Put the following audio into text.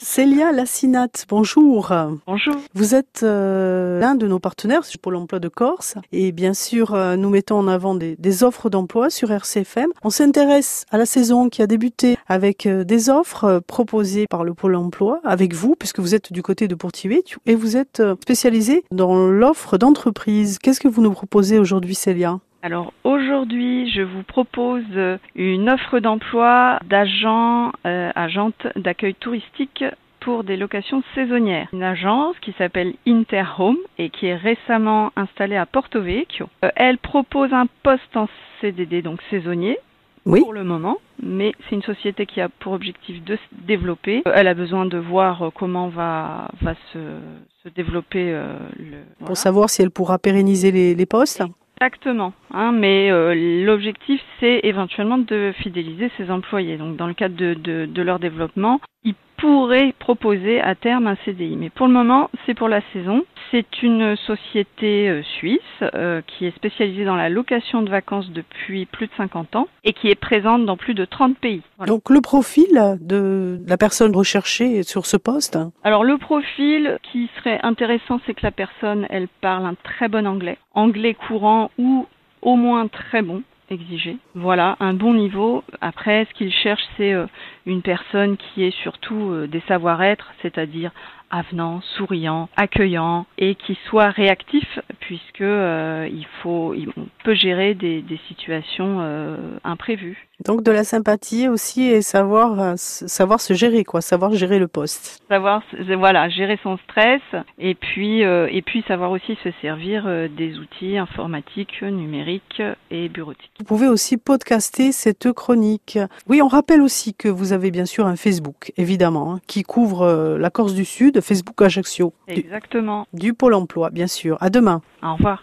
Célia Lassinat, bonjour. Bonjour. Vous êtes euh, l'un de nos partenaires sur Pôle emploi de Corse et bien sûr euh, nous mettons en avant des, des offres d'emploi sur RCFM. On s'intéresse à la saison qui a débuté avec euh, des offres proposées par le Pôle emploi avec vous puisque vous êtes du côté de Portivet et vous êtes spécialisé dans l'offre d'entreprise. Qu'est-ce que vous nous proposez aujourd'hui Célia? Alors aujourd'hui, je vous propose euh, une offre d'emploi d'agent, euh, agente d'accueil touristique pour des locations saisonnières. Une agence qui s'appelle Interhome et qui est récemment installée à Porto Vecchio. Euh, elle propose un poste en CDD, donc saisonnier, Oui. pour le moment, mais c'est une société qui a pour objectif de se développer. Euh, Elle a besoin de voir euh, comment va, va se, se développer euh, le... Pour voilà. savoir si elle pourra pérenniser les, les postes Exactement, hein, mais euh, l'objectif c'est éventuellement de fidéliser ses employés. Donc dans le cadre de, leur développement, ils pourraient proposer à terme un CDI. Mais pour le moment, c'est pour la saison. C'est une société euh, suisse euh, qui est spécialisée dans la location de vacances depuis plus de 50 ans et qui est présente dans plus de 30 pays. Voilà. Donc le profil de la personne recherchée sur ce poste Alors le profil qui serait intéressant, c'est que la personne, elle parle un très bon anglais, anglais courant ou au moins très bon Voilà, un bon niveau. Après, ce qu'il cherche, c'est euh, une personne qui est surtout euh, des savoir-être, c'est-à-dire avenant, souriant, accueillant et qui soit réactif puisque euh, il faut, on peut gérer des, des situations euh, imprévues. Donc de la sympathie aussi et savoir euh, savoir se gérer quoi, savoir gérer le poste. savoir voilà gérer son stress et puis et puis savoir aussi se servir des outils informatiques, numériques et bureautiques. Vous pouvez aussi podcaster cette chronique. Oui, on rappelle aussi que vous avez bien sûr un Facebook, évidemment, hein, qui couvre la Corse du Sud, Facebook Ajaccio, du, Exactement. du Pôle emploi, bien sûr. À demain. Au revoir.